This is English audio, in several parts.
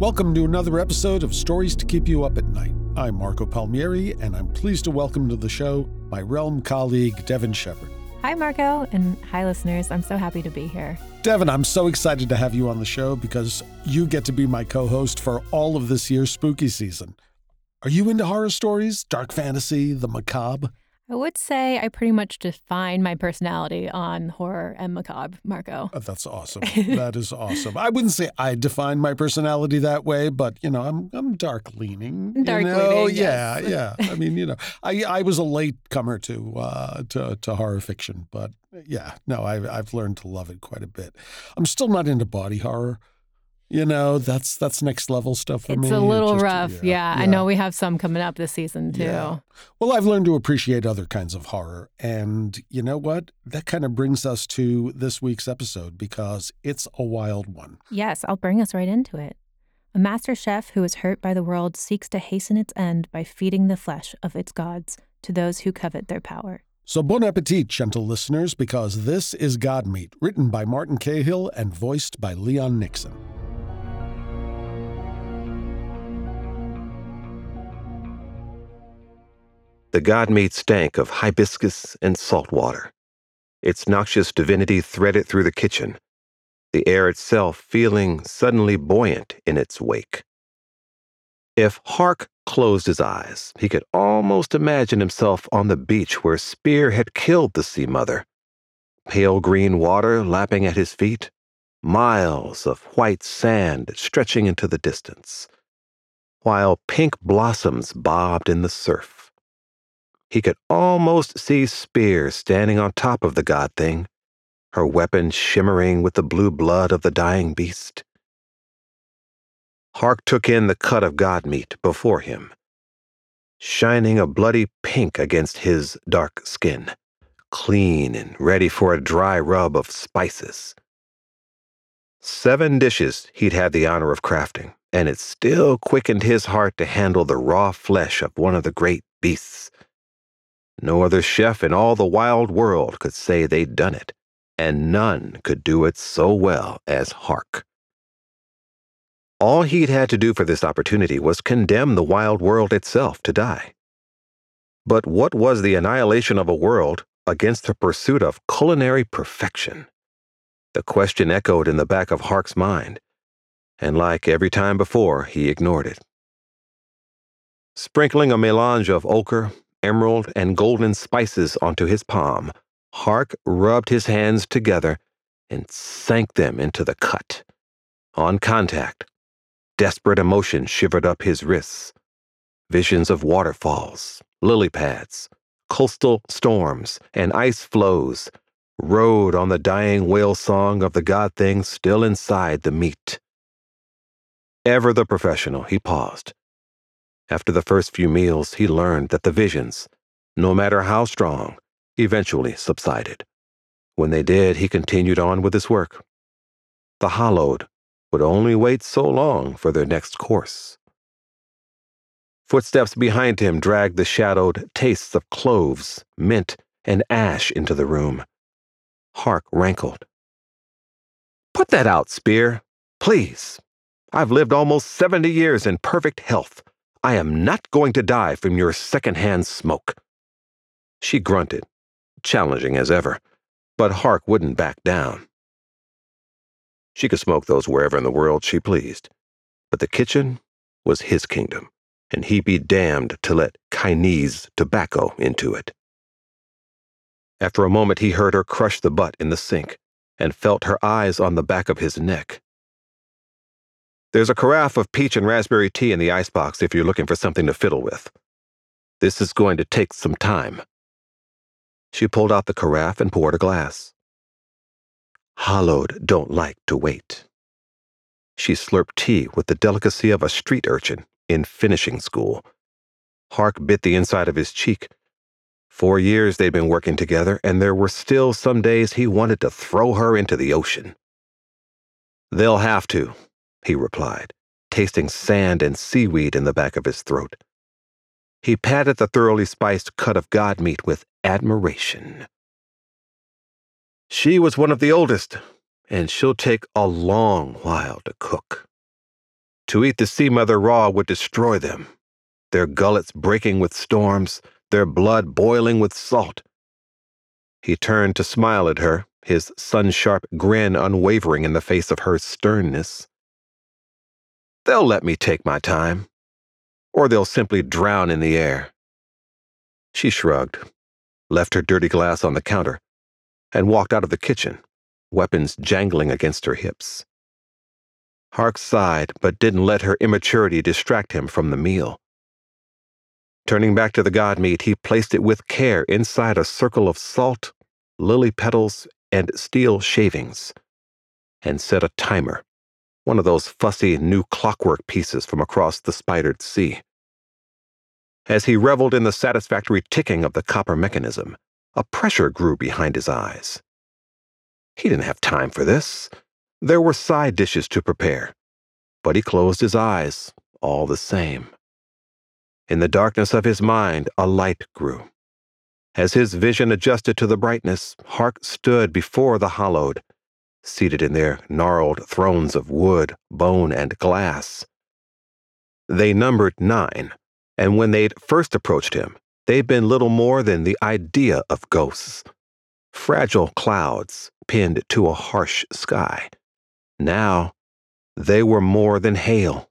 Welcome to another episode of Stories to Keep You Up at Night. I'm Marco Palmieri, and I'm pleased to welcome to the show my realm colleague, Devin Shepard. Hi, Marco, and hi, listeners. I'm so happy to be here. Devin, I'm so excited to have you on the show because you get to be my co host for all of this year's spooky season. Are you into horror stories, dark fantasy, the macabre? I would say I pretty much define my personality on horror and macabre, Marco. Oh, that's awesome. that is awesome. I wouldn't say I define my personality that way, but you know, I'm I'm dark leaning. Dark you know? leaning, Yeah, yes. yeah. I mean, you know, I I was a late comer to uh to to horror fiction, but yeah, no, I I've learned to love it quite a bit. I'm still not into body horror. You know, that's that's next level stuff for me. It's a little just- rough. Yeah, I know we have some coming up this season too. Yeah. Well, I've learned to appreciate other kinds of horror. And you know what? That kind of brings us to this week's episode because it's a wild one. Yes, I'll bring us right into it. A master chef who is hurt by the world seeks to hasten its end by feeding the flesh of its gods to those who covet their power. So, bon appetit, gentle listeners, because this is Godmeat, written by Martin Cahill and voiced by Leon Nixon. The god meat stank of hibiscus and salt water. Its noxious divinity threaded through the kitchen, the air itself feeling suddenly buoyant in its wake. If Hark closed his eyes, he could almost imagine himself on the beach where Spear had killed the sea mother. Pale green water lapping at his feet, miles of white sand stretching into the distance, while pink blossoms bobbed in the surf. He could almost see Spear standing on top of the god thing, her weapon shimmering with the blue blood of the dying beast. Hark took in the cut of god meat before him, shining a bloody pink against his dark skin, clean and ready for a dry rub of spices. Seven dishes he'd had the honor of crafting, and it still quickened his heart to handle the raw flesh of one of the great beasts. No other chef in all the wild world could say they'd done it, and none could do it so well as Hark. All he'd had to do for this opportunity was condemn the wild world itself to die. But what was the annihilation of a world against the pursuit of culinary perfection? The question echoed in the back of Hark's mind, and like every time before, he ignored it. Sprinkling a melange of ochre, emerald, and golden spices onto his palm, Hark rubbed his hands together and sank them into the cut. On contact, desperate emotion shivered up his wrists. Visions of waterfalls, lily pads, coastal storms, and ice floes rode on the dying whale song of the god thing still inside the meat. Ever the professional, he paused. After the first few meals, he learned that the visions, no matter how strong, eventually subsided. When they did, he continued on with his work. The hollowed would only wait so long for their next course. Footsteps behind him dragged the shadowed tastes of cloves, mint, and ash into the room. Hark rankled. Put that out, Spear. Please. I've lived almost 70 years in perfect health. I am not going to die from your second-hand smoke. She grunted, challenging as ever, but Hark wouldn't back down. She could smoke those wherever in the world she pleased, but the kitchen was his kingdom and he'd be damned to let Chinese tobacco into it. After a moment, he heard her crush the butt in the sink and felt her eyes on the back of his neck. There's a carafe of peach and raspberry tea in the icebox if you're looking for something to fiddle with. This is going to take some time. She pulled out the carafe and poured a glass. Hollowed don't like to wait. She slurped tea with the delicacy of a street urchin in finishing school. Hark bit the inside of his cheek. Four years they'd been working together, and there were still some days he wanted to throw her into the ocean. They'll have to, he replied, tasting sand and seaweed in the back of his throat. He patted the thoroughly spiced cut of god meat with admiration. She was one of the oldest, and she'll take a long while to cook. To eat the sea mother raw would destroy them, their gullets breaking with storms, their blood boiling with salt. He turned to smile at her, his sun sharp grin unwavering in the face of her sternness. They'll let me take my time, or they'll simply drown in the air. She shrugged, left her dirty glass on the counter, and walked out of the kitchen, weapons jangling against her hips. Hark sighed, but didn't let her immaturity distract him from the meal. Turning back to the god meat, he placed it with care inside a circle of salt, lily petals, and steel shavings, and set a timer, one of those fussy new clockwork pieces from across the spidered sea. As he reveled in the satisfactory ticking of the copper mechanism, a pressure grew behind his eyes. He didn't have time for this. There were side dishes to prepare, but he closed his eyes all the same. In the darkness of his mind, a light grew. As his vision adjusted to the brightness, Hark stood before the hallowed, seated in their gnarled thrones of wood, bone, and glass. They numbered nine, and when they'd first approached him, they'd been little more than the idea of ghosts fragile clouds pinned to a harsh sky. Now, they were more than hale.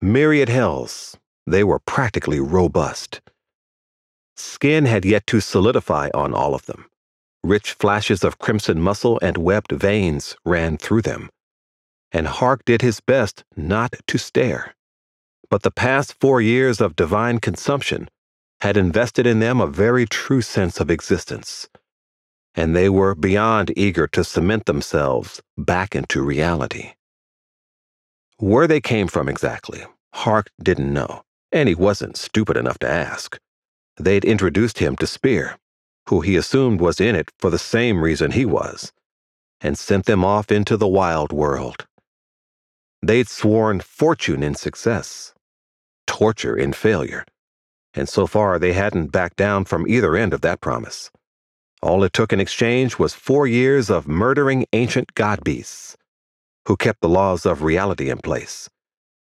Myriad hells, they were practically robust. Skin had yet to solidify on all of them. Rich flashes of crimson muscle and webbed veins ran through them. And Hark did his best not to stare. But the past four years of divine consumption had invested in them a very true sense of existence and they were beyond eager to cement themselves back into reality. Where they came from exactly, Hark didn't know, and he wasn't stupid enough to ask. They'd introduced him to Spear, who he assumed was in it for the same reason he was, and sent them off into the wild world. They'd sworn fortune in success, torture in failure, and so far they hadn't backed down from either end of that promise. All it took in exchange was four years of murdering ancient god beasts, who kept the laws of reality in place,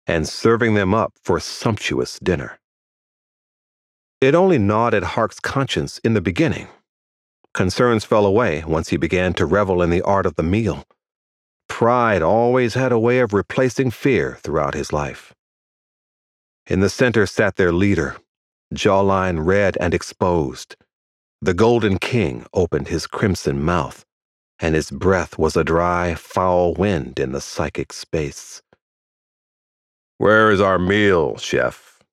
and serving them up for sumptuous dinner. It only gnawed at Hark's conscience in the beginning. Concerns fell away once he began to revel in the art of the meal. Pride always had a way of replacing fear throughout his life. In the center sat their leader, jawline red and exposed the Golden King opened his crimson mouth, and his breath was a dry, foul wind in the psychic space. Where is our meal, chef?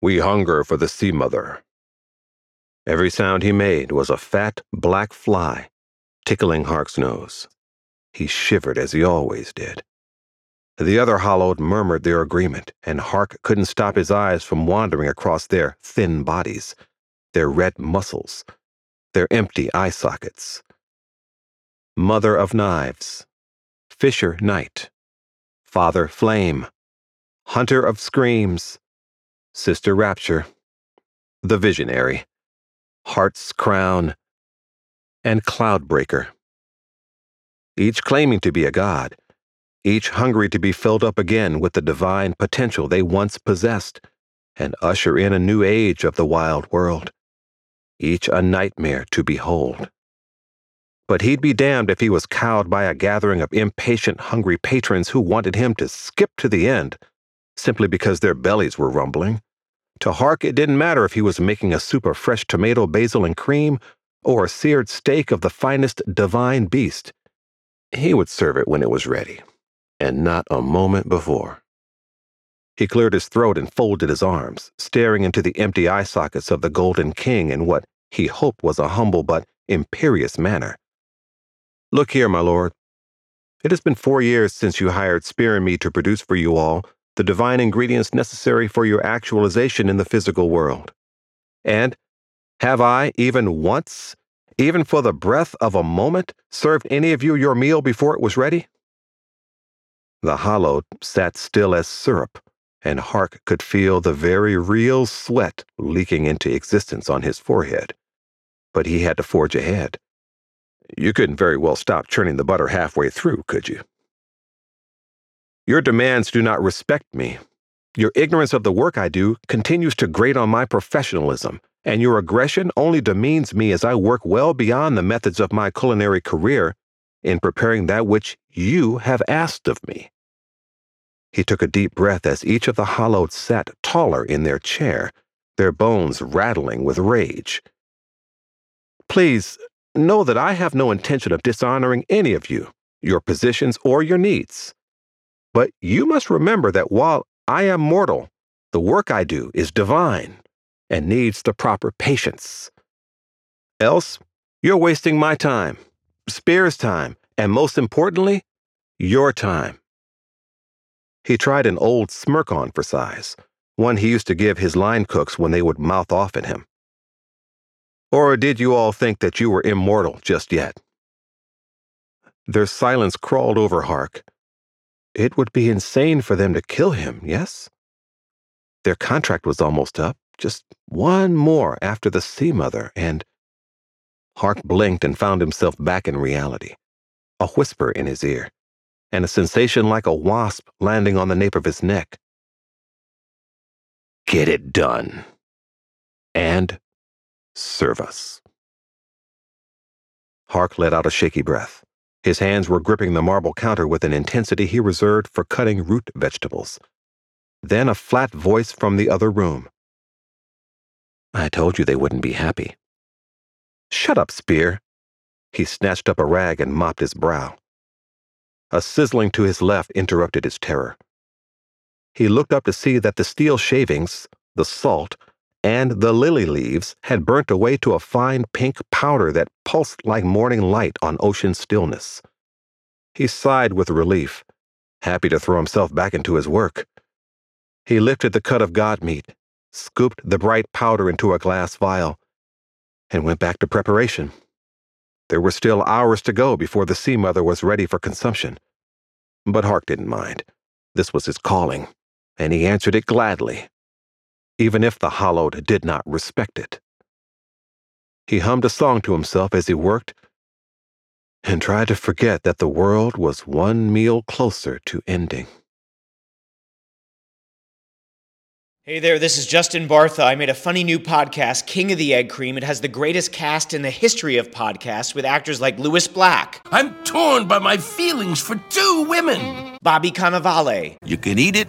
We hunger for the sea mother. Every sound he made was a fat, black fly tickling Hark's nose. He shivered as he always did. The other hollowed murmured their agreement, and Hark couldn't stop his eyes from wandering across their thin bodies, their red muscles, their empty eye sockets. Mother of Knives, Fisher Knight, Father Flame, Hunter of Screams, Sister Rapture, the Visionary, Heart's Crown, and Cloudbreaker. Each claiming to be a god, each hungry to be filled up again with the divine potential they once possessed and usher in a new age of the wild world, each a nightmare to behold. But he'd be damned if he was cowed by a gathering of impatient, hungry patrons who wanted him to skip to the end simply because their bellies were rumbling. To Hark, it didn't matter if he was making a soup of fresh tomato, basil, and cream or a seared steak of the finest divine beast. He would serve it when it was ready, and not a moment before. He cleared his throat and folded his arms, staring into the empty eye sockets of the Golden King in what he hoped was a humble but imperious manner. Look here, my lord. It has been four years since you hired Spear and me to produce for you all the divine ingredients necessary for your actualization in the physical world. And have I, even once, even for the breath of a moment, served any of you your meal before it was ready? The hollowed sat still as syrup, and Hark could feel the very real sweat leaking into existence on his forehead. But he had to forge ahead. You couldn't very well stop churning the butter halfway through, could you? Your demands do not respect me. Your ignorance of the work I do continues to grate on my professionalism, and your aggression only demeans me as I work well beyond the methods of my culinary career in preparing that which you have asked of me. He took a deep breath as each of the hollowed sat taller in their chair, their bones rattling with rage. Please, know that I have no intention of dishonoring any of you, your positions, or your needs. But you must remember that while I am mortal, the work I do is divine and needs the proper patience. Else, you're wasting my time, Spear's time, and most importantly, your time. He tried an old smirk on for size, one he used to give his line cooks when they would mouth off at him. Or did you all think that you were immortal just yet? Their silence crawled over Hark. It would be insane for them to kill him, yes? Their contract was almost up, just one more after the Sea Mother, and. Hark blinked and found himself back in reality, a whisper in his ear, and a sensation like a wasp landing on the nape of his neck. Get it done. And serve us. Hark let out a shaky breath. His hands were gripping the marble counter with an intensity he reserved for cutting root vegetables. Then a flat voice from the other room. I told you they wouldn't be happy. Shut up, Spear. He snatched up a rag and mopped his brow. A sizzling to his left interrupted his terror. He looked up to see that the steel shavings, the salt, and the lily leaves had burnt away to a fine pink powder that pulsed like morning light on ocean stillness. He sighed with relief, happy to throw himself back into his work. He lifted the cut of god meat, scooped the bright powder into a glass vial, and went back to preparation. There were still hours to go before the Sea Mother was ready for consumption. But Hark didn't mind. This was his calling, and he answered it gladly even if the hollowed did not respect it. He hummed a song to himself as he worked and tried to forget that the world was one meal closer to ending. Hey there, this is Justin Bartha. I made a funny new podcast, King of the Egg Cream. It has the greatest cast in the history of podcasts with actors like Lewis Black. I'm torn by my feelings for two women. Bobby Cannavale. You can eat it,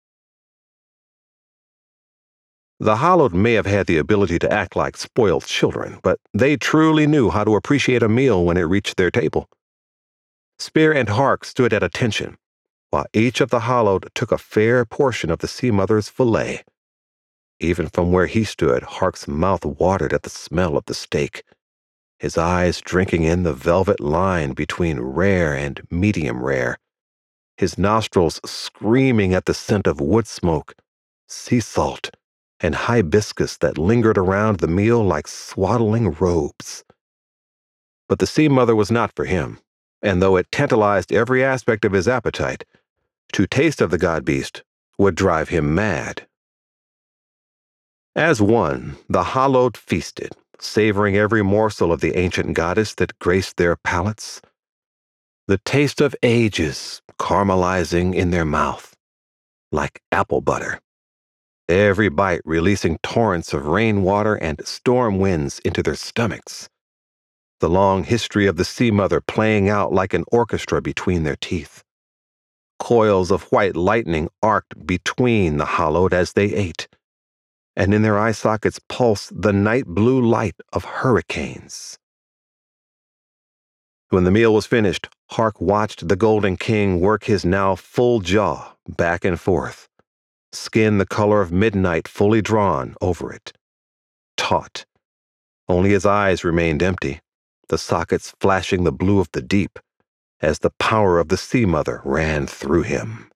The Hollowed may have had the ability to act like spoiled children, but they truly knew how to appreciate a meal when it reached their table. Spear and Hark stood at attention, while each of the Hollowed took a fair portion of the Sea Mother's fillet. Even from where he stood, Hark's mouth watered at the smell of the steak, his eyes drinking in the velvet line between rare and medium rare, his nostrils screaming at the scent of wood smoke, sea salt, and hibiscus that lingered around the meal like swaddling robes. But the sea mother was not for him, and though it tantalized every aspect of his appetite, to taste of the god beast would drive him mad. As one, the hollowed feasted, savoring every morsel of the ancient goddess that graced their palates. The taste of ages caramelizing in their mouth, like apple butter every bite releasing torrents of rainwater and storm winds into their stomachs. The long history of the sea mother playing out like an orchestra between their teeth. Coils of white lightning arced between the hollowed as they ate, and in their eye sockets pulsed the night blue light of hurricanes. When the meal was finished, Hark watched the Golden King work his now full jaw back and forth skin the color of midnight fully drawn over it. Taut. Only his eyes remained empty, the sockets flashing the blue of the deep, as the power of the Sea Mother ran through him.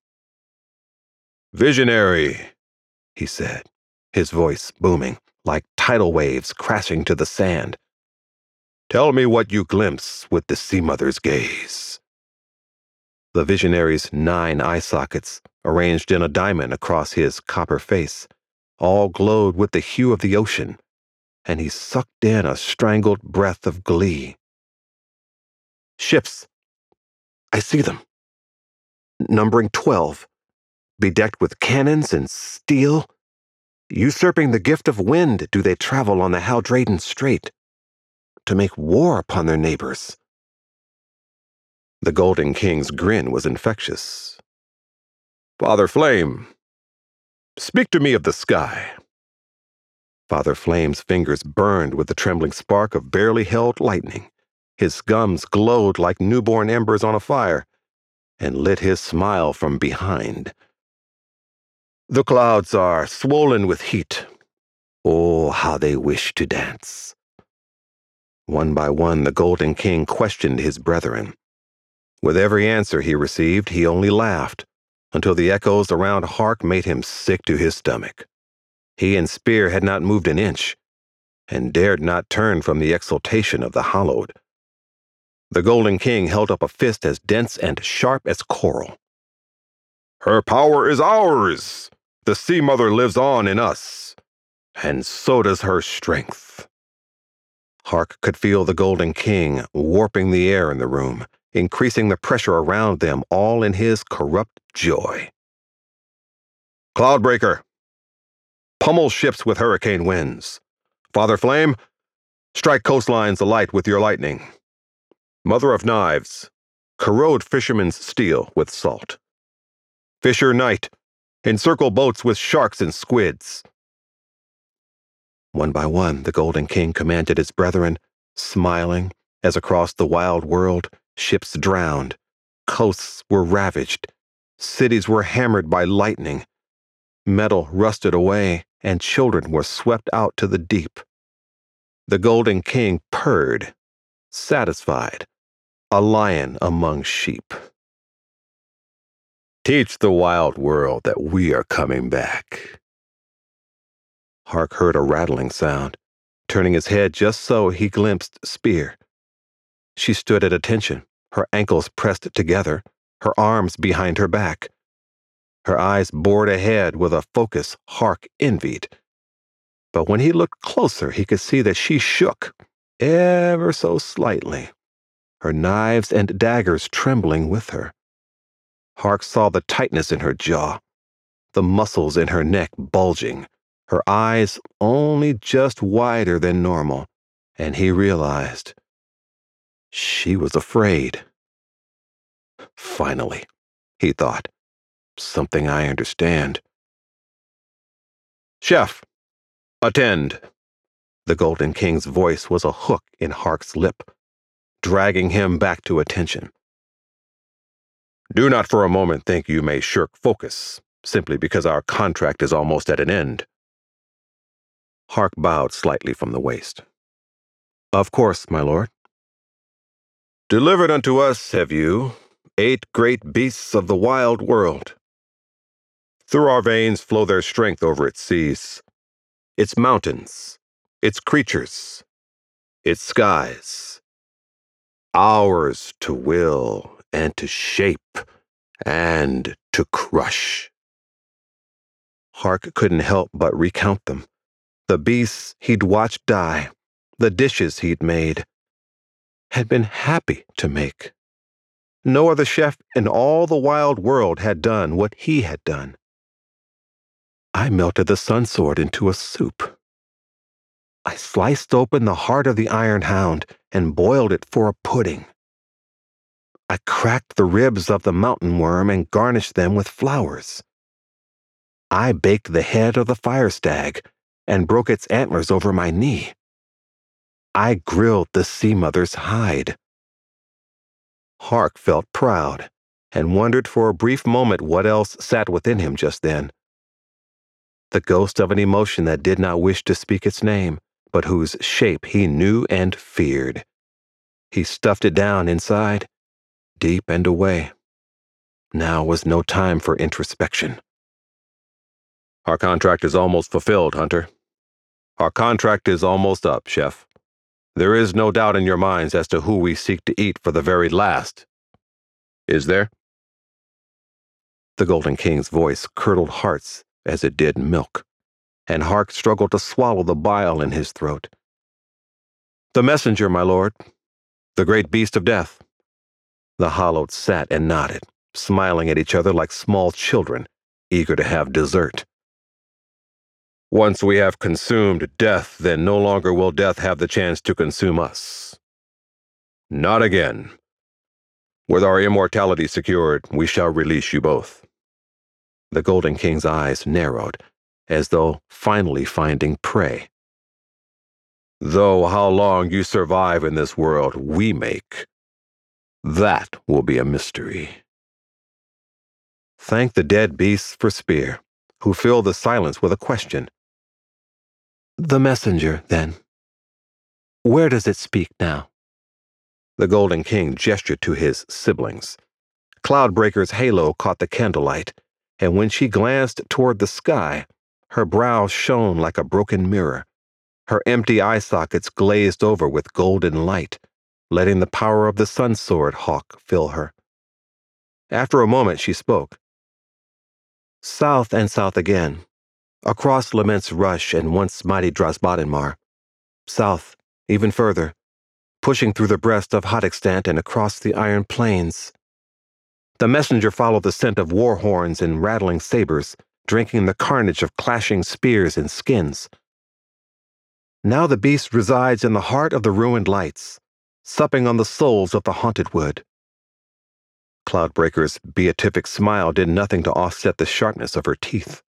Visionary, he said, his voice booming, like tidal waves crashing to the sand. Tell me what you glimpse with the Sea Mother's gaze. The visionary's nine eye sockets arranged in a diamond across his copper face, all glowed with the hue of the ocean, and he sucked in a strangled breath of glee. Ships. I see them. Numbering twelve, bedecked with cannons and steel. Usurping the gift of wind, do they travel on the Haldraden Strait to make war upon their neighbors. The Golden King's grin was infectious, Father Flame, speak to me of the sky. Father Flame's fingers burned with the trembling spark of barely held lightning. His gums glowed like newborn embers on a fire, and lit his smile from behind. The clouds are swollen with heat. Oh, how they wish to dance. One by one, the Golden King questioned his brethren. With every answer he received, he only laughed until the echoes around Hark made him sick to his stomach. He and Spear had not moved an inch, and dared not turn from the exultation of the hollowed. The Golden King held up a fist as dense and sharp as coral. Her power is ours! The Sea Mother lives on in us, and so does her strength. Hark could feel the Golden King warping the air in the room, increasing the pressure around them, all in his corrupt joy. Cloudbreaker. Pummel ships with hurricane winds. Father Flame, strike coastlines alight with your lightning. Mother of Knives, corrode fishermen's steel with salt. Fisher Knight, encircle boats with sharks and squids. One by one, the Golden King commanded his brethren, smiling as across the wild world Ships drowned, coasts were ravaged, cities were hammered by lightning, metal rusted away, and children were swept out to the deep. The Golden King purred, satisfied, a lion among sheep. Teach the wild world that we are coming back. Hark heard a rattling sound. Turning his head just so, he glimpsed Spear. She stood at attention, her ankles pressed together, her arms behind her back. Her eyes bored ahead with a focus Hark envied. But when he looked closer, he could see that she shook, ever so slightly, her knives and daggers trembling with her. Hark saw the tightness in her jaw, the muscles in her neck bulging, her eyes only just wider than normal, and he realized she was afraid. Finally, he thought, something I understand. Chef, Attend. The Golden King's voice was a hook in Hark's lip, dragging him back to attention. Do not for a moment think you may shirk focus, simply because our contract is almost at an end. Hark bowed slightly from the waist. Of course, my lord. Delivered unto us have you eight great beasts of the wild world. Through our veins flow their strength over its seas, its mountains, its creatures, its skies. Ours to will and to shape and to crush. Hark couldn't help but recount them. The beasts he'd watched die, the dishes he'd made, had been happy to make. No other chef in all the wild world had done what he had done. I melted the sun sword into a soup. I sliced open the heart of the iron hound and boiled it for a pudding. I cracked the ribs of the mountain worm and garnished them with flowers. I baked the head of the fire stag and broke its antlers over my knee. I grilled the sea mother's hide. Hark felt proud and wondered for a brief moment what else sat within him just then the ghost of an emotion that did not wish to speak its name, but whose shape he knew and feared. He stuffed it down inside, deep and away. Now was no time for introspection. Our contract is almost fulfilled, Hunter. Our contract is almost up, Chef. There is no doubt in your minds as to who we seek to eat for the very last. Is there? The Golden King's voice curdled hearts as it did milk, and Hark struggled to swallow the bile in his throat. The messenger, my lord, the great beast of death. The hollowed sat and nodded, smiling at each other like small children, eager to have dessert. Once we have consumed death, then no longer will death have the chance to consume us. Not again. With our immortality secured, we shall release you both. The Golden King's eyes narrowed, as though finally finding prey. Though how long you survive in this world we make, that will be a mystery. Thank the dead beasts for Spear, who filled the silence with a question. The messenger, then. Where does it speak now? The Golden King gestured to his siblings. Cloudbreaker's halo caught the candlelight, and when she glanced toward the sky, her brow shone like a broken mirror. Her empty eye sockets glazed over with golden light, letting the power of the sun sword hawk fill her. After a moment, she spoke. South and south again, across Lament's Rush and once mighty Drasbadenmar. South, even further, pushing through the breast of Hadakstant and across the Iron Plains. The messenger followed the scent of war horns and rattling sabers, drinking the carnage of clashing spears and skins. Now the beast resides in the heart of the ruined lights, supping on the souls of the haunted wood. Cloudbreaker's beatific smile did nothing to offset the sharpness of her teeth.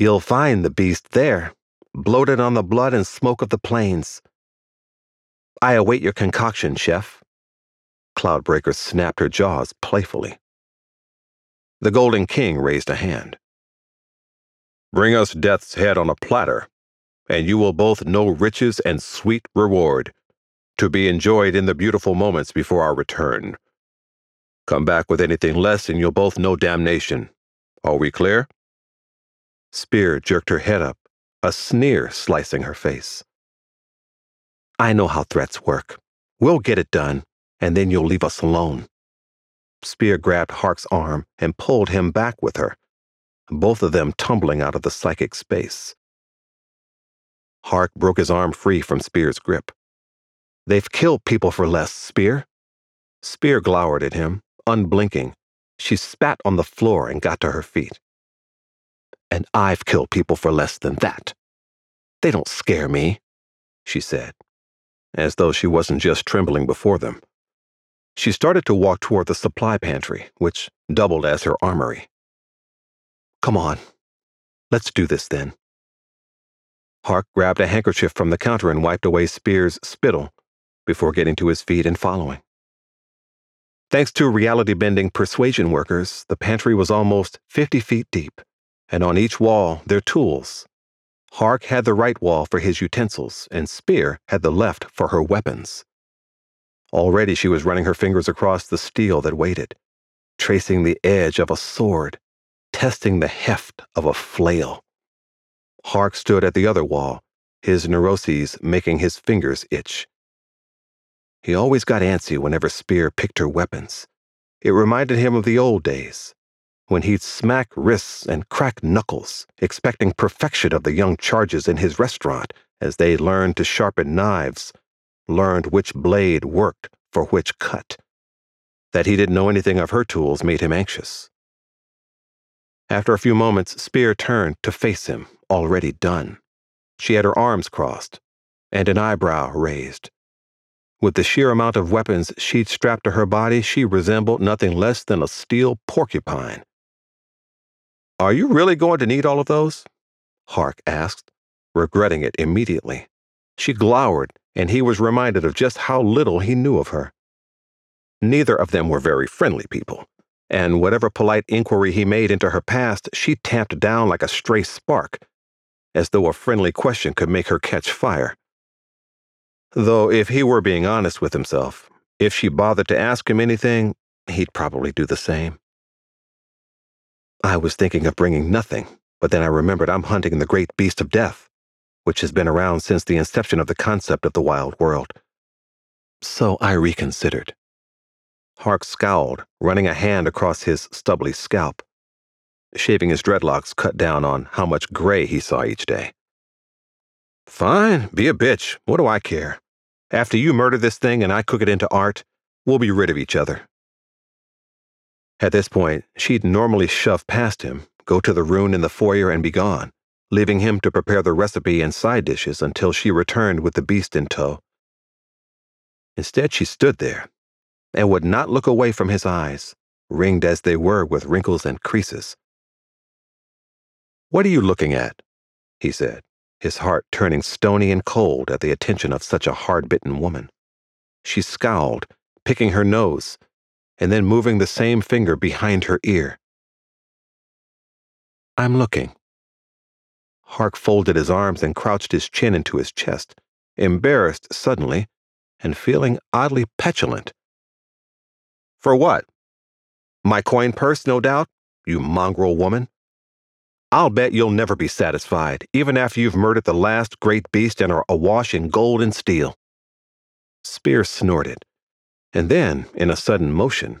You'll find the beast there, bloated on the blood and smoke of the plains. I await your concoction, chef. Cloudbreaker snapped her jaws playfully. The Golden King raised a hand. Bring us Death's head on a platter, and you will both know riches and sweet reward, to be enjoyed in the beautiful moments before our return. Come back with anything less, and you'll both know damnation. Are we clear? Spear jerked her head up, a sneer slicing her face. I know how threats work. We'll get it done, and then you'll leave us alone. Spear grabbed Hark's arm and pulled him back with her, both of them tumbling out of the psychic space. Hark broke his arm free from Spear's grip. They've killed people for less, Spear. Spear glowered at him, unblinking. She spat on the floor and got to her feet. And I've killed people for less than that. They don't scare me, she said, as though she wasn't just trembling before them. She started to walk toward the supply pantry, which doubled as her armory. Come on. Let's do this then. Hark grabbed a handkerchief from the counter and wiped away Spear's spittle before getting to his feet and following. Thanks to reality bending persuasion workers, the pantry was almost 50 feet deep, and on each wall, their tools. Hark had the right wall for his utensils, and Spear had the left for her weapons. Already she was running her fingers across the steel that waited, tracing the edge of a sword, testing the heft of a flail. Hark stood at the other wall, his neuroses making his fingers itch. He always got antsy whenever Spear picked her weapons. It reminded him of the old days, when he'd smack wrists and crack knuckles, expecting perfection of the young charges in his restaurant as they learned to sharpen knives, learned which blade worked for which cut. That he didn't know anything of her tools made him anxious. After a few moments, Spear turned to face him, already done. She had her arms crossed and an eyebrow raised. With the sheer amount of weapons she'd strapped to her body, she resembled nothing less than a steel porcupine. Are you really going to need all of those? Hark asked, regretting it immediately. She glowered, and he was reminded of just how little he knew of her. Neither of them were very friendly people, and whatever polite inquiry he made into her past, she tamped down like a stray spark, as though a friendly question could make her catch fire. Though, if he were being honest with himself, if she bothered to ask him anything, he'd probably do the same. I was thinking of bringing nothing, but then I remembered I'm hunting the great beast of death, which has been around since the inception of the concept of the wild world. So I reconsidered. Hark scowled, running a hand across his stubbly scalp. Shaving his dreadlocks cut down on how much gray he saw each day. Fine, be a bitch. What do I care? After you murder this thing and I cook it into art, we'll be rid of each other. At this point, she'd normally shove past him, go to the rune in the foyer, and be gone, leaving him to prepare the recipe and side dishes until she returned with the beast in tow. Instead, she stood there and would not look away from his eyes, ringed as they were with wrinkles and creases. What are you looking at? he said his heart turning stony and cold at the attention of such a hard bitten woman. She scowled, picking her nose, and then moving the same finger behind her ear. I'm looking. Hark folded his arms and crouched his chin into his chest, embarrassed suddenly and feeling oddly petulant. For what? My coin purse, no doubt, you mongrel woman. I'll bet you'll never be satisfied, even after you've murdered the last great beast and are awash in gold and steel. Spear snorted, and then, in a sudden motion,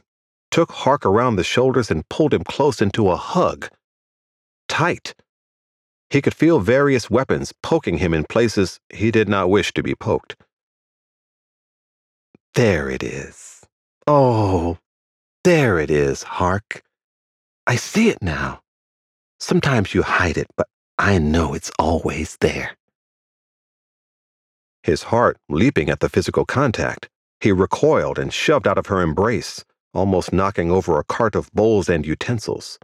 took Hark around the shoulders and pulled him close into a hug. Tight. He could feel various weapons poking him in places he did not wish to be poked. There it is. Oh, there it is, Hark. I see it now. Sometimes you hide it, but I know it's always there. His heart leaping at the physical contact, he recoiled and shoved out of her embrace, almost knocking over a cart of bowls and utensils.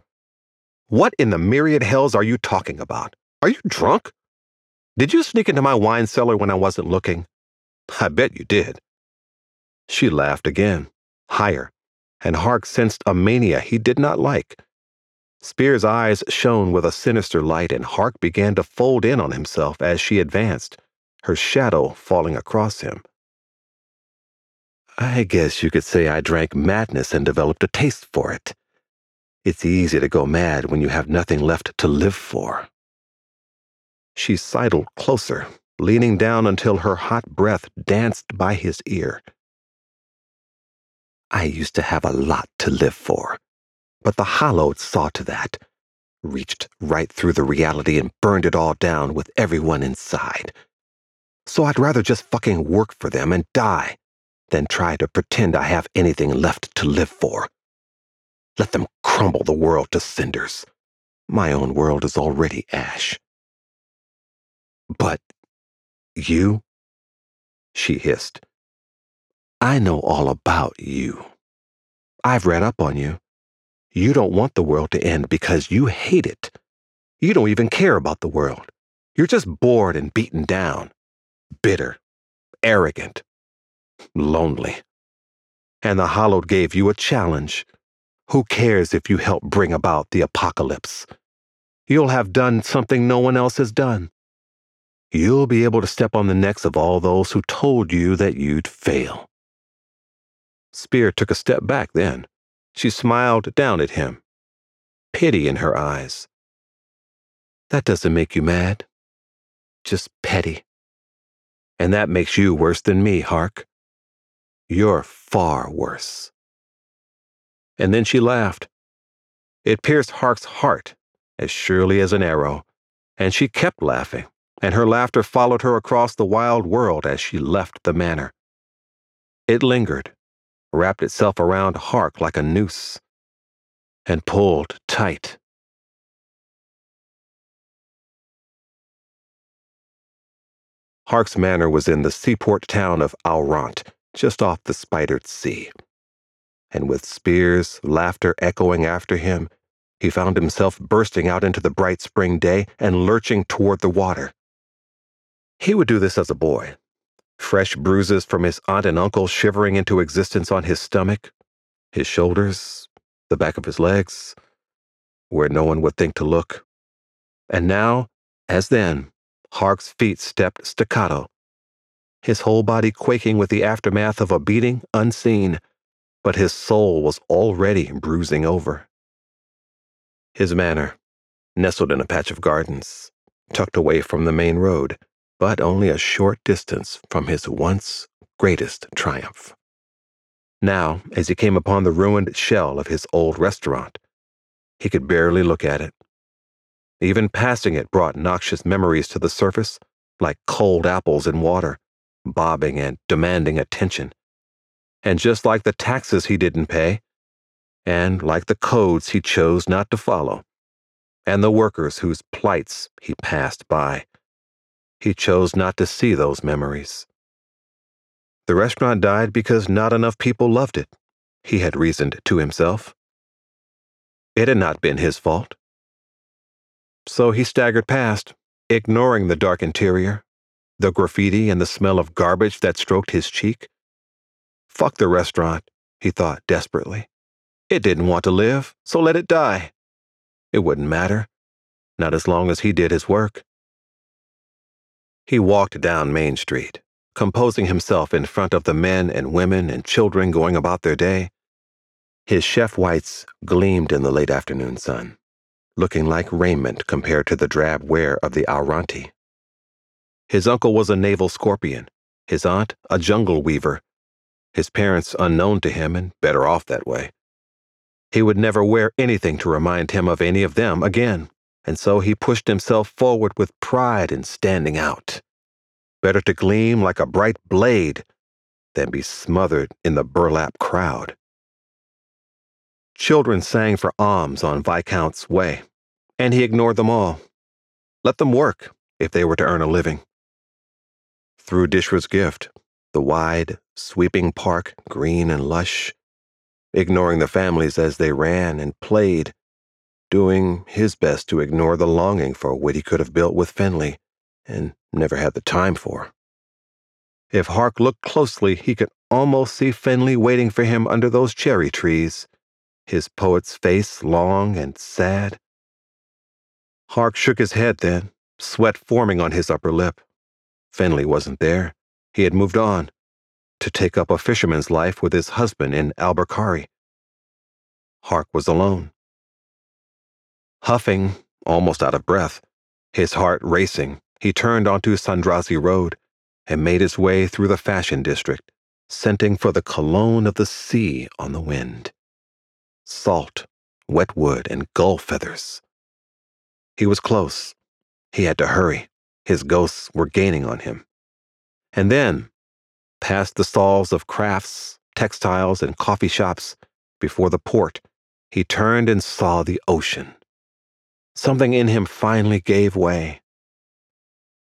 What in the myriad hells are you talking about? Are you drunk? Did you sneak into my wine cellar when I wasn't looking? I bet you did. She laughed again, higher, and Hark sensed a mania he did not like Spear's eyes shone with a sinister light, and Hark began to fold in on himself as she advanced, her shadow falling across him. I guess you could say I drank madness and developed a taste for it. It's easy to go mad when you have nothing left to live for. She sidled closer, leaning down until her hot breath danced by his ear. I used to have a lot to live for. But the Hallowed saw to that, reached right through the reality and burned it all down with everyone inside. So I'd rather just fucking work for them and die than try to pretend I have anything left to live for. Let them crumble the world to cinders. My own world is already ash. But you? She hissed. I know all about you. I've read up on you. You don't want the world to end because you hate it. You don't even care about the world. You're just bored and beaten down, bitter, arrogant, lonely. And the Hallowed gave you a challenge. Who cares if you help bring about the apocalypse? You'll have done something no one else has done. You'll be able to step on the necks of all those who told you that you'd fail. Spear took a step back then. She smiled down at him, pity in her eyes. That doesn't make you mad, just petty. And that makes you worse than me, Hark. You're far worse. And then she laughed. It pierced Hark's heart as surely as an arrow, and she kept laughing, and her laughter followed her across the wild world as she left the manor. It lingered, wrapped itself around Hark like a noose, and pulled tight. Hark's manor was in the seaport town of Aurant, just off the spidered sea. And with Spear's laughter echoing after him, he found himself bursting out into the bright spring day and lurching toward the water. He would do this as a boy, fresh bruises from his aunt and uncle shivering into existence on his stomach, his shoulders, the back of his legs, where no one would think to look. And now, as then, Hark's feet stepped staccato, his whole body quaking with the aftermath of a beating unseen, but his soul was already bruising over. His manor, nestled in a patch of gardens, tucked away from the main road, but only a short distance from his once greatest triumph. Now, as he came upon the ruined shell of his old restaurant, he could barely look at it. Even passing it brought noxious memories to the surface, like cold apples in water, bobbing and demanding attention. And just like the taxes he didn't pay, and like the codes he chose not to follow, and the workers whose plights he passed by, he chose not to see those memories. The restaurant died because not enough people loved it, he had reasoned to himself. It had not been his fault. So he staggered past, ignoring the dark interior, the graffiti and the smell of garbage that stroked his cheek. Fuck the restaurant, he thought desperately. It didn't want to live, so let it die. It wouldn't matter, not as long as he did his work. He walked down Main Street, composing himself in front of the men and women and children going about their day. His chef whites gleamed in the late afternoon sun, looking like raiment compared to the drab wear of the Auranti. His uncle was a naval scorpion, his aunt a jungle weaver, his parents unknown to him and better off that way. He would never wear anything to remind him of any of them again and so he pushed himself forward with pride in standing out. Better to gleam like a bright blade than be smothered in the burlap crowd. Children sang for alms on Viscount's Way, and he ignored them all. Let them work if they were to earn a living. Through Dishra's gift, the wide, sweeping park, green and lush, ignoring the families as they ran and played doing his best to ignore the longing for what he could have built with Finley and never had the time for. If Hark looked closely, he could almost see Finley waiting for him under those cherry trees, his poet's face long and sad. Hark shook his head then, sweat forming on his upper lip. Finley wasn't there. He had moved on to take up a fisherman's life with his husband in Albacari. Hark was alone. Huffing, almost out of breath, his heart racing, he turned onto Sandrazi Road and made his way through the fashion district, scenting for the cologne of the sea on the wind. Salt, wet wood, and gull feathers. He was close. He had to hurry. His ghosts were gaining on him. And then, past the stalls of crafts, textiles, and coffee shops, before the port, he turned and saw the ocean. Something in him finally gave way.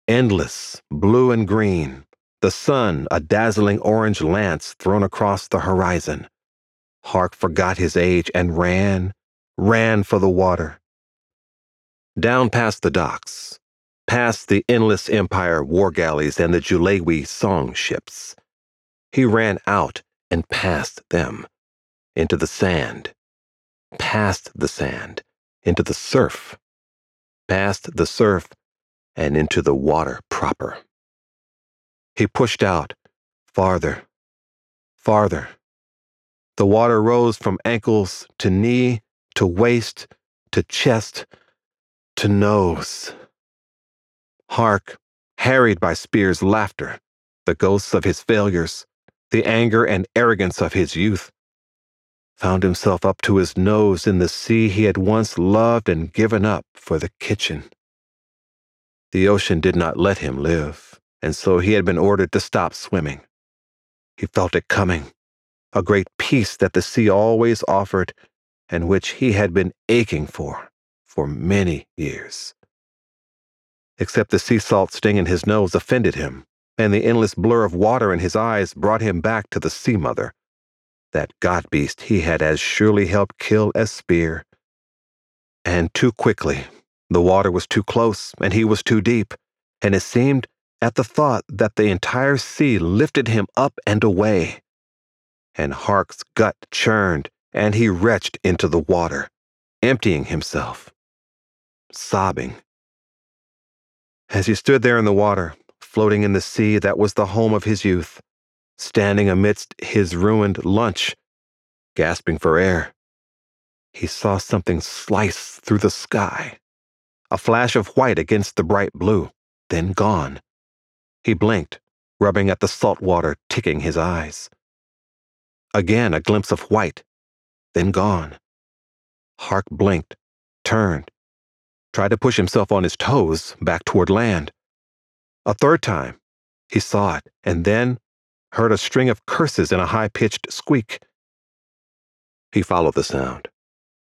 Endless, blue and green, the sun a dazzling orange lance thrown across the horizon. Hark forgot his age and ran, ran for the water. Down past the docks, past the endless empire war galleys and the Julewi song ships. He ran out and past them, into the sand, past the sand, into the surf, past the surf, and into the water proper. He pushed out, farther, farther. The water rose from ankles to knee to waist to chest to nose. Hark, harried by Spear's laughter, the ghosts of his failures, the anger and arrogance of his youth, found himself up to his nose in the sea he had once loved and given up for the kitchen. The ocean did not let him live, and so he had been ordered to stop swimming. He felt it coming, a great peace that the sea always offered and which he had been aching for for many years. Except the sea salt sting in his nose offended him, and the endless blur of water in his eyes brought him back to the sea mother, that god beast he had as surely helped kill as Spear. And too quickly, the water was too close, and he was too deep, and it seemed at the thought that the entire sea lifted him up and away. And Hark's gut churned, and he retched into the water, emptying himself, sobbing. As he stood there in the water, floating in the sea that was the home of his youth, standing amidst his ruined lunch, gasping for air, he saw something slice through the sky, a flash of white against the bright blue, then gone. He blinked, rubbing at the salt water ticking his eyes. Again, a glimpse of white, then gone. Hark blinked, turned, tried to push himself on his toes back toward land. A third time, he saw it, and then heard a string of curses and a high pitched squeak. He followed the sound,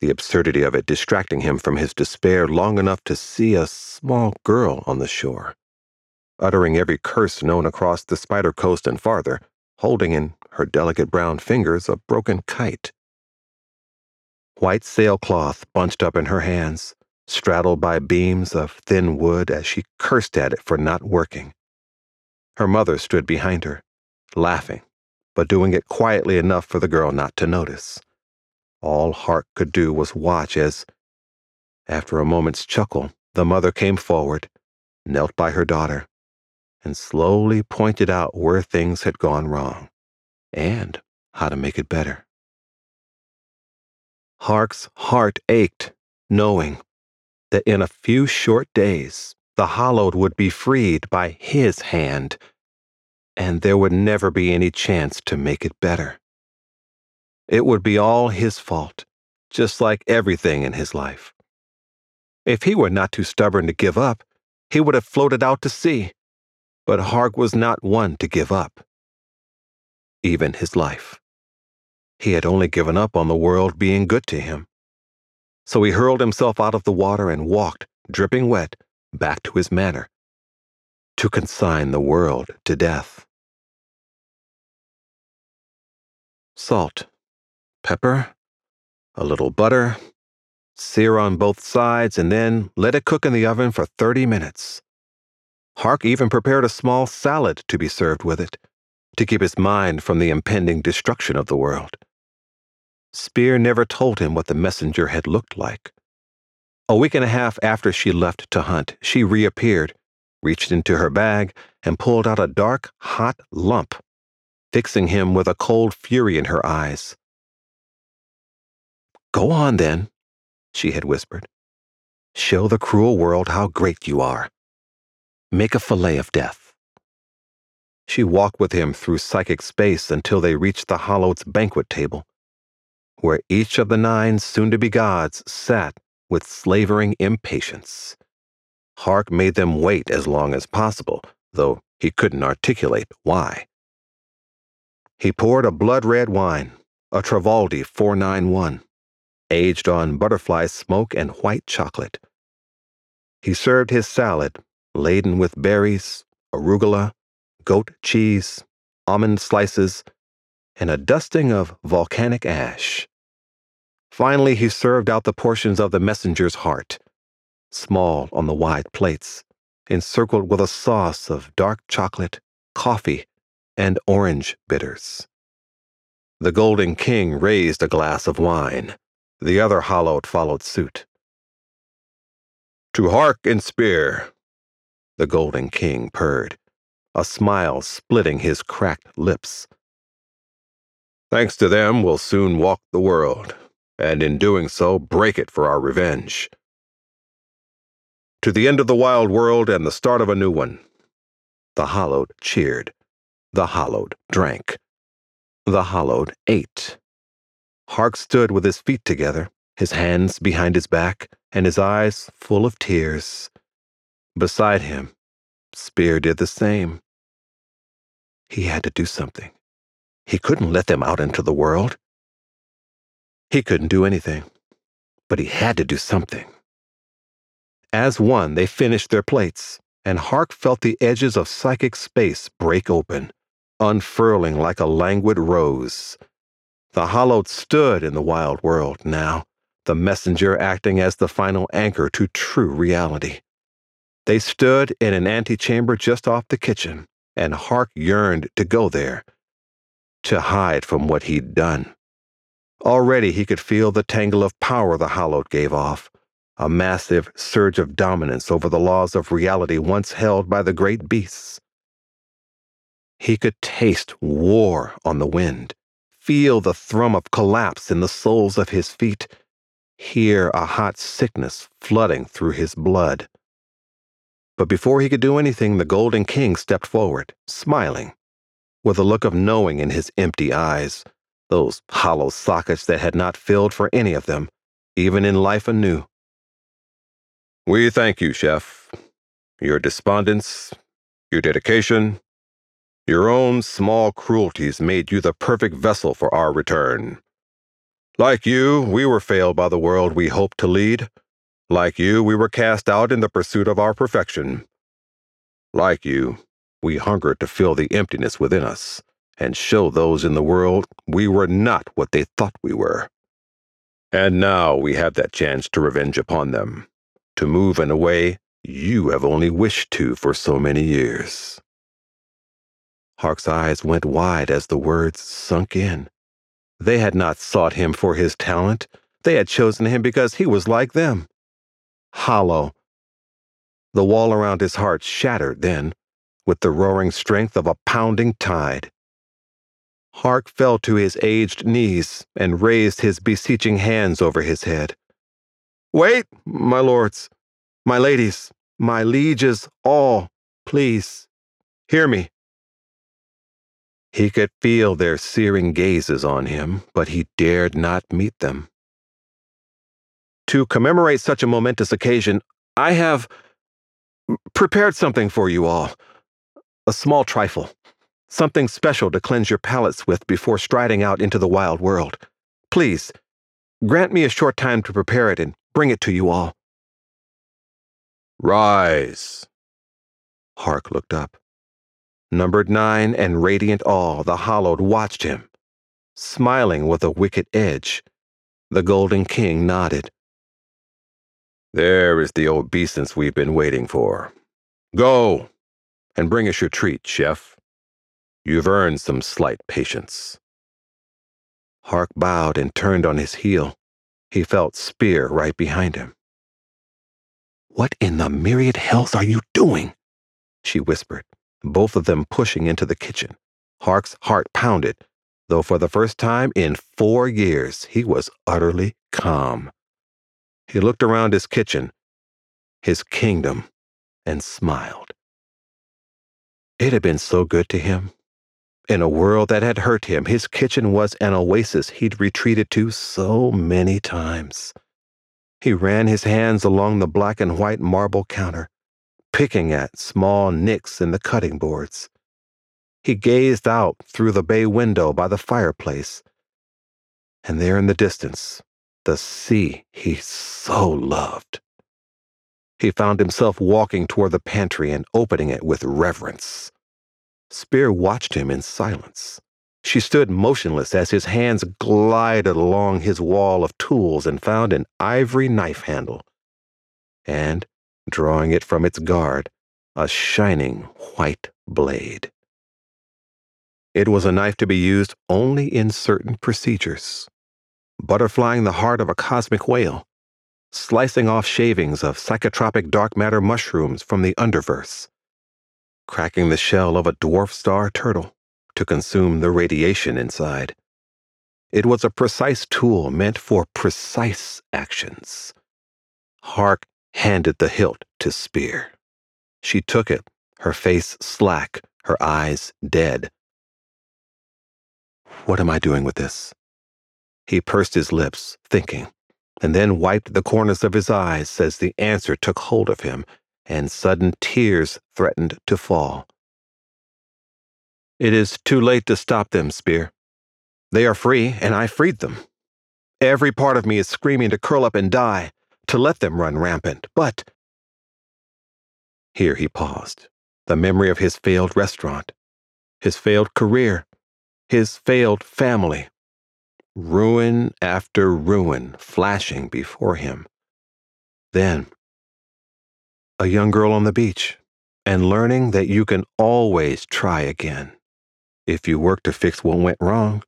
the absurdity of it distracting him from his despair long enough to see a small girl on the shore, uttering every curse known across the Spider Coast and farther, holding in her delicate brown fingers a broken kite. White sailcloth bunched up in her hands, straddled by beams of thin wood as she cursed at it for not working. Her mother stood behind her, laughing, but doing it quietly enough for the girl not to notice. All Hark could do was watch as, after a moment's chuckle, the mother came forward, knelt by her daughter, and slowly pointed out where things had gone wrong and how to make it better. Hark's heart ached, knowing that in a few short days the hollowed would be freed by his hand, and there would never be any chance to make it better. It would be all his fault, just like everything in his life. If he were not too stubborn to give up, he would have floated out to sea. But Hark was not one to give up, even his life. He had only given up on the world being good to him. So he hurled himself out of the water and walked, dripping wet, back to his manor, to consign the world to death. Salt, pepper, a little butter, sear on both sides, and then let it cook in the oven for 30 minutes. Hark even prepared a small salad to be served with it, to keep his mind from the impending destruction of the world. Spear never told him what the messenger had looked like. A week and a half after she left to hunt, she reappeared, reached into her bag, and pulled out a dark, hot lump, fixing him with a cold fury in her eyes. Go on, then, she had whispered. Show the cruel world how great you are. Make a fillet of death. She walked with him through psychic space until they reached the Hollowed's banquet table where each of the nine soon to be gods sat with slavering impatience. Hark made them wait as long as possible, though he couldn't articulate why. He poured a blood red wine, a Travaldi 491, aged on butterfly smoke and white chocolate. He served his salad, laden with berries, arugula, goat cheese, almond slices, and a dusting of volcanic ash. Finally, he served out the portions of the messenger's heart, small on the wide plates, encircled with a sauce of dark chocolate, coffee, and orange bitters. The Golden King raised a glass of wine. The other Hallowed followed suit. To hark and spear, the Golden King purred, a smile splitting his cracked lips. Thanks to them, we'll soon walk the world, and in doing so, break it for our revenge. To the end of the wild world and the start of a new one. The hollowed cheered. The hollowed drank. The hollowed ate. Hark stood with his feet together, his hands behind his back, and his eyes full of tears. Beside him, Spear did the same. He had to do something. He couldn't let them out into the world. He couldn't do anything, but he had to do something. As one, they finished their plates, and Hark felt the edges of psychic space break open, unfurling like a languid rose. The Hallowed stood in the wild world now, the messenger acting as the final anchor to true reality. They stood in an antechamber just off the kitchen, and Hark yearned to go there to hide from what he'd done. Already he could feel the tangle of power the Hallowed gave off, a massive surge of dominance over the laws of reality once held by the great beasts. He could taste war on the wind, feel the thrum of collapse in the soles of his feet, hear a hot sickness flooding through his blood. But before he could do anything, the Golden King stepped forward, smiling with a look of knowing in his empty eyes, those hollow sockets that had not filled for any of them, even in life anew. We thank you, Chef. Your despondence, your dedication, your own small cruelties made you the perfect vessel for our return. Like you, we were failed by the world we hoped to lead. Like you, we were cast out in the pursuit of our perfection. Like you, we hungered to fill the emptiness within us and show those in the world we were not what they thought we were. And now we have that chance to revenge upon them, to move in a way you have only wished to for so many years. Hark's eyes went wide as the words sunk in. They had not sought him for his talent. They had chosen him because he was like them. Hollow. The wall around his heart shattered then, with the roaring strength of a pounding tide. Hark fell to his aged knees and raised his beseeching hands over his head. Wait, my lords, my ladies, my lieges, all, please, hear me. He could feel their searing gazes on him, but he dared not meet them. To commemorate such a momentous occasion, I have prepared something for you all. A small trifle. Something special to cleanse your palates with before striding out into the wild world. Please, grant me a short time to prepare it and bring it to you all. Rise. Hark looked up. Numbered nine and radiant all, the Hallowed watched him. Smiling with a wicked edge, the Golden King nodded. There is the obeisance we've been waiting for. Go, and bring us your treat, chef. You've earned some slight patience. Hark bowed and turned on his heel. He felt Spear right behind him. What in the myriad hells are you doing? She whispered, both of them pushing into the kitchen. Hark's heart pounded, though for the first time in four years he was utterly calm. He looked around his kitchen, his kingdom, and smiled. It had been so good to him. In a world that had hurt him, his kitchen was an oasis he'd retreated to so many times. He ran his hands along the black and white marble counter, picking at small nicks in the cutting boards. He gazed out through the bay window by the fireplace, and there in the distance, the sea he so loved. He found himself walking toward the pantry and opening it with reverence. Spear watched him in silence. She stood motionless as his hands glided along his wall of tools and found an ivory knife handle. And, drawing it from its guard, a shining white blade. It was a knife to be used only in certain procedures, butterflying the heart of a cosmic whale, slicing off shavings of psychotropic dark matter mushrooms from the underverse, cracking the shell of a dwarf star turtle to consume the radiation inside. It was a precise tool meant for precise actions. Hark handed the hilt to Spear. She took it, her face slack, her eyes dead. What am I doing with this? He pursed his lips, thinking, and then wiped the corners of his eyes as the answer took hold of him and sudden tears threatened to fall. It is too late to stop them, Spear. They are free, and I freed them. Every part of me is screaming to curl up and die, to let them run rampant, but. Here he paused, the memory of his failed restaurant, his failed career, his failed family. Ruin after ruin flashing before him. Then, a young girl on the beach, and learning that you can always try again if you work to fix what went wrong.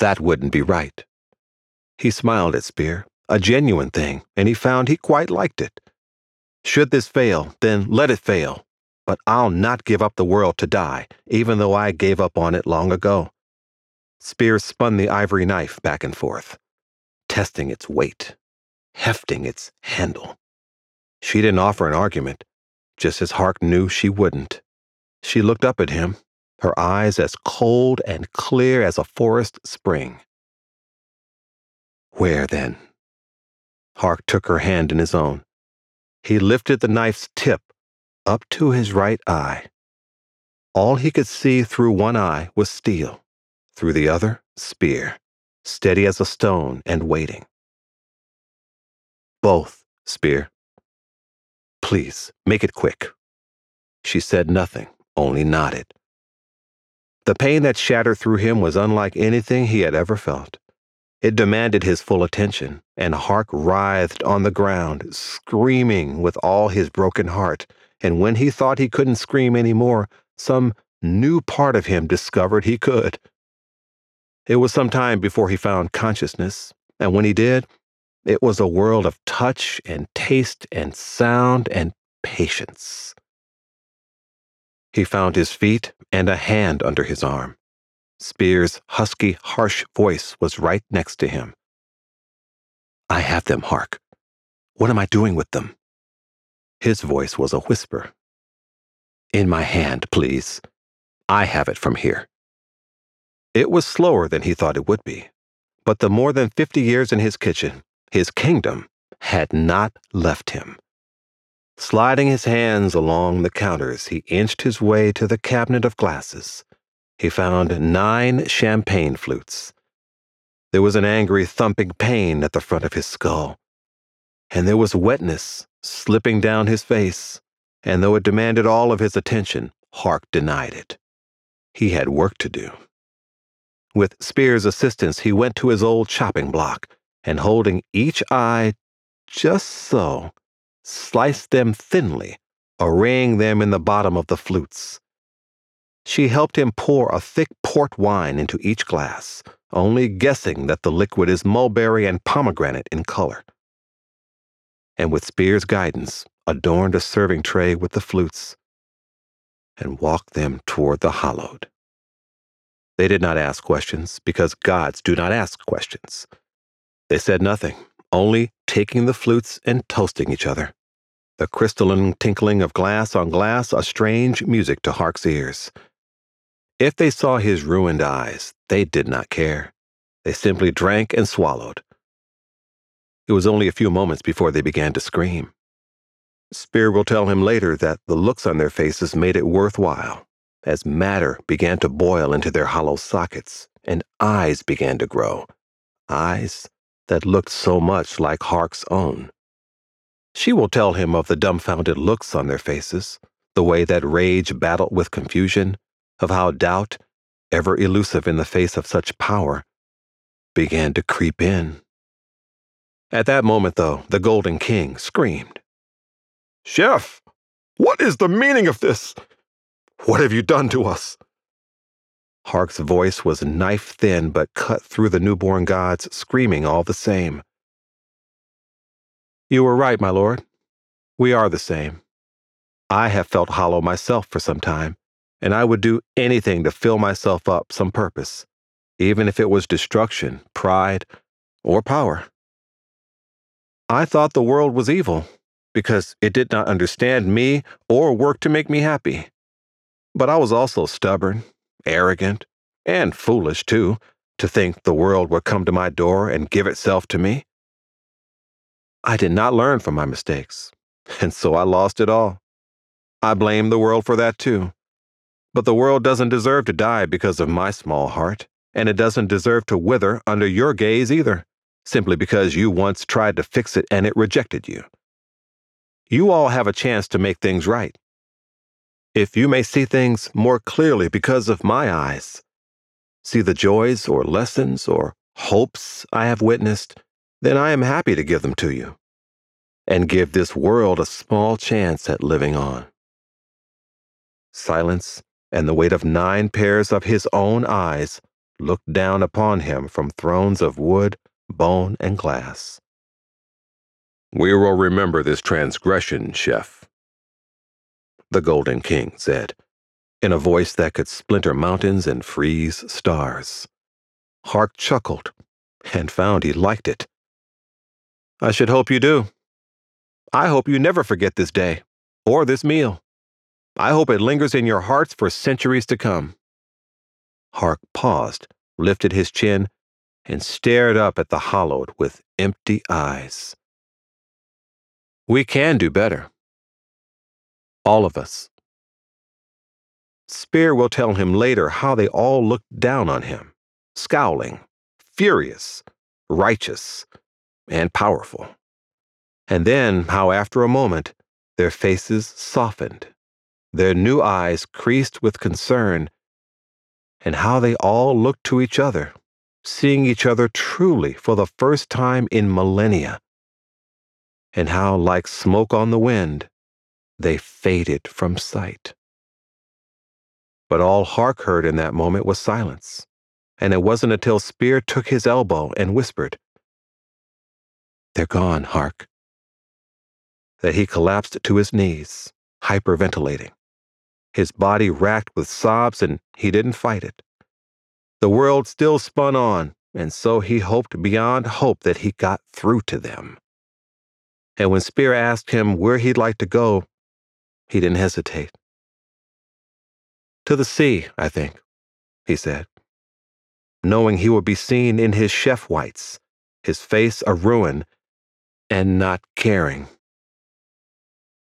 That wouldn't be right. He smiled at Spear, a genuine thing, and he found he quite liked it. Should this fail, then let it fail. But I'll not give up the world to die, even though I gave up on it long ago. Spear spun the ivory knife back and forth, testing its weight, hefting its handle. She didn't offer an argument, just as Hark knew she wouldn't. She looked up at him, her eyes as cold and clear as a forest spring. Where then? Hark took her hand in his own. He lifted the knife's tip up to his right eye. All he could see through one eye was steel, through the other, spear, steady as a stone and waiting. Both, Spear. Please, make it quick. She said nothing, only nodded. The pain that shattered through him was unlike anything he had ever felt. It demanded his full attention, and Hark writhed on the ground, screaming with all his broken heart. And when he thought he couldn't scream any more, some new part of him discovered he could. It was some time before he found consciousness, and when he did, it was a world of touch and taste and sound and patience. He found his feet and a hand under his arm. Spear's husky, harsh voice was right next to him. I have them, Hark. What am I doing with them? His voice was a whisper. In my hand, please. I have it from here. It was slower than he thought it would be, but the more than fifty years in his kitchen, his kingdom, had not left him. Sliding his hands along the counters, he inched his way to the cabinet of glasses he found nine champagne flutes. There was an angry thumping pain at the front of his skull, and there was wetness slipping down his face, and though it demanded all of his attention, Hark denied it. He had work to do. With Spear's assistance, he went to his old chopping block, and holding each eye just so, sliced them thinly, arraying them in the bottom of the flutes. She helped him pour a thick port wine into each glass, only guessing that the liquid is mulberry and pomegranate in color. And with Spear's guidance, adorned a serving tray with the flutes and walked them toward the hallowed. They did not ask questions because gods do not ask questions. They said nothing, only taking the flutes and toasting each other. The crystalline tinkling of glass on glass, a strange music to Hark's ears. If they saw his ruined eyes, they did not care. They simply drank and swallowed. It was only a few moments before they began to scream. Spear will tell him later that the looks on their faces made it worthwhile, as matter began to boil into their hollow sockets and eyes began to grow, eyes that looked so much like Hark's own. She will tell him of the dumbfounded looks on their faces, the way that rage battled with confusion, of how doubt, ever elusive in the face of such power, began to creep in. At that moment, though, the Golden King screamed. Chef, What is the meaning of this? What have you done to us? Hark's voice was knife thin, but cut through the newborn gods, screaming all the same. You were right, my lord. We are the same. I have felt hollow myself for some time, and I would do anything to fill myself up some purpose, even if it was destruction, pride, or power. I thought the world was evil because it did not understand me or work to make me happy. But I was also stubborn, arrogant, and foolish too, to think the world would come to my door and give itself to me. I did not learn from my mistakes, and so I lost it all. I blame the world for that too. But the world doesn't deserve to die because of my small heart, and it doesn't deserve to wither under your gaze either, simply because you once tried to fix it and it rejected you. You all have a chance to make things right. If you may see things more clearly because of my eyes, see the joys or lessons or hopes I have witnessed, then I am happy to give them to you and give this world a small chance at living on. Silence and the weight of nine pairs of his own eyes looked down upon him from thrones of wood, bone, and glass. We will remember this transgression, Chef, the Golden King said, in a voice that could splinter mountains and freeze stars. Hark chuckled and found he liked it. I should hope you do. I hope you never forget this day or this meal. I hope it lingers in your hearts for centuries to come. Hark paused, lifted his chin, and stared up at the hollowed with empty eyes. We can do better. All of us. Spear will tell him later how they all looked down on him, scowling, furious, righteous, and powerful. And then how, after a moment, their faces softened, their new eyes creased with concern, and how they all looked to each other, seeing each other truly for the first time in millennia, and how, like smoke on the wind, they faded from sight. But all Hark heard in that moment was silence, and it wasn't until Spear took his elbow and whispered, They're gone, Hark, that he collapsed to his knees, hyperventilating. His body racked with sobs, and he didn't fight it. The world still spun on, and so he hoped beyond hope that he got through to them. And when Spear asked him where he'd like to go, he didn't hesitate. To the sea, I think, he said, knowing he would be seen in his chef whites, his face a ruin, and not caring.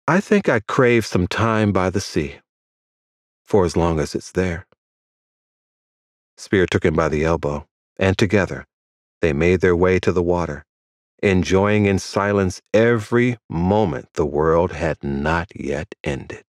I think I crave some time by the sea, for as long as it's there. Spear took him by the elbow, and together they made their way to the water, enjoying in silence every moment the world had not yet ended.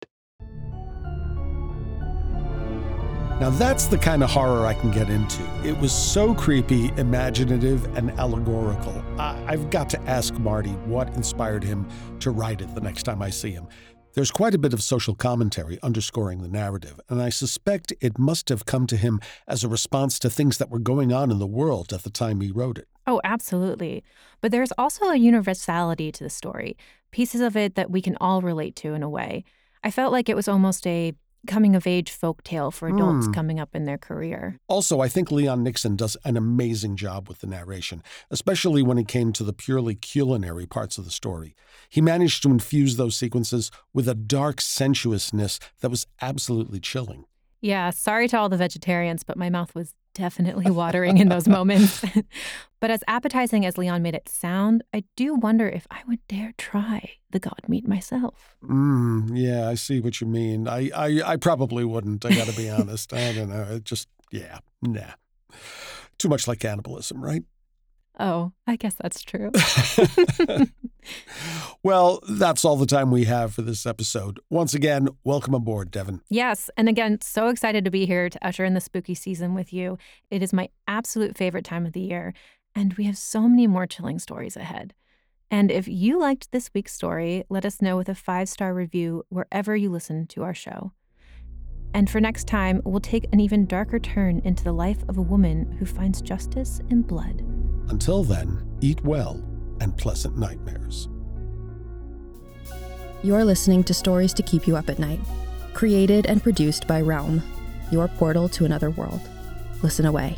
Now, that's the kind of horror I can get into. It was so creepy, imaginative, and allegorical. I- have got to ask Marty what inspired him to write it the next time I see him. There's quite a bit of social commentary underscoring the narrative, and I suspect it must have come to him as a response to things that were going on in the world at the time he wrote it. Oh, absolutely. But there's also a universality to the story, pieces of it that we can all relate to in a way. I felt like it was almost a coming of age folk tale for adults mm. coming up in their career. Also, I think Leon Nixon does an amazing job with the narration, especially when it came to the purely culinary parts of the story. He managed to infuse those sequences with a dark sensuousness that was absolutely chilling. Yeah, sorry to all the vegetarians, but my mouth was definitely watering in those moments. but as appetizing as Leon made it sound, I do wonder if I would dare try the god meat myself. Mm, yeah, I see what you mean. I, I, I probably wouldn't. I got to be honest. I don't know. It just, yeah, nah. Too much like cannibalism, right? Oh, I guess that's true. well, that's all the time we have for this episode. Once again, welcome aboard, Devin. Yes. And again, so excited to be here to usher in the spooky season with you. It is my absolute favorite time of the year, and we have so many more chilling stories ahead. And if you liked this week's story, let us know with a five star review wherever you listen to our show. And for next time, we'll take an even darker turn into the life of a woman who finds justice in blood. Until then, eat well and pleasant nightmares. You're listening to Stories to Keep You Up at Night, created and produced by Realm, your portal to another world. Listen away.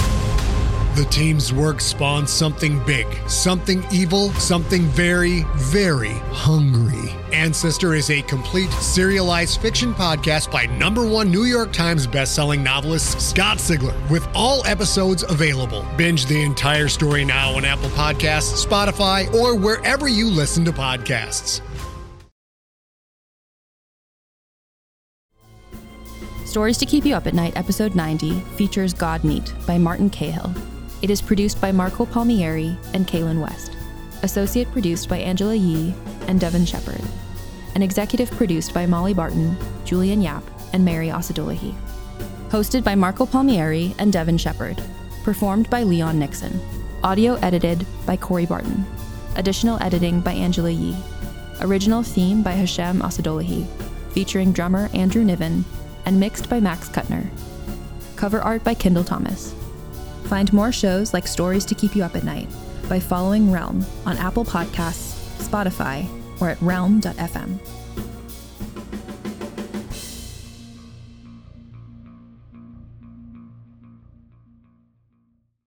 The team's work spawned something big, something evil, something very, very hungry. Ancestor is a complete serialized fiction podcast by number one New York Times bestselling novelist Scott Sigler, with all episodes available. Binge the entire story now on Apple Podcasts, Spotify, or wherever you listen to podcasts. Stories to Keep You Up at Night, episode 90, features God Meat by Martin Cahill. It is produced by Marco Palmieri and Kaylin West. Associate produced by Angela Yee and Devin Shepard. And executive produced by Molly Barton, Julian Yap, and Mary Osadolahi. Hosted by Marco Palmieri and Devin Shepard. Performed by Leon Nixon. Audio edited by Corey Barton. Additional editing by Angela Yee. Original theme by Hashem Osadolahi, featuring drummer Andrew Niven, and mixed by Max Kuttner. Cover art by Kendall Thomas. Find more shows like Stories to Keep You Up at Night by following Realm on Apple Podcasts, Spotify, or at realm.fm.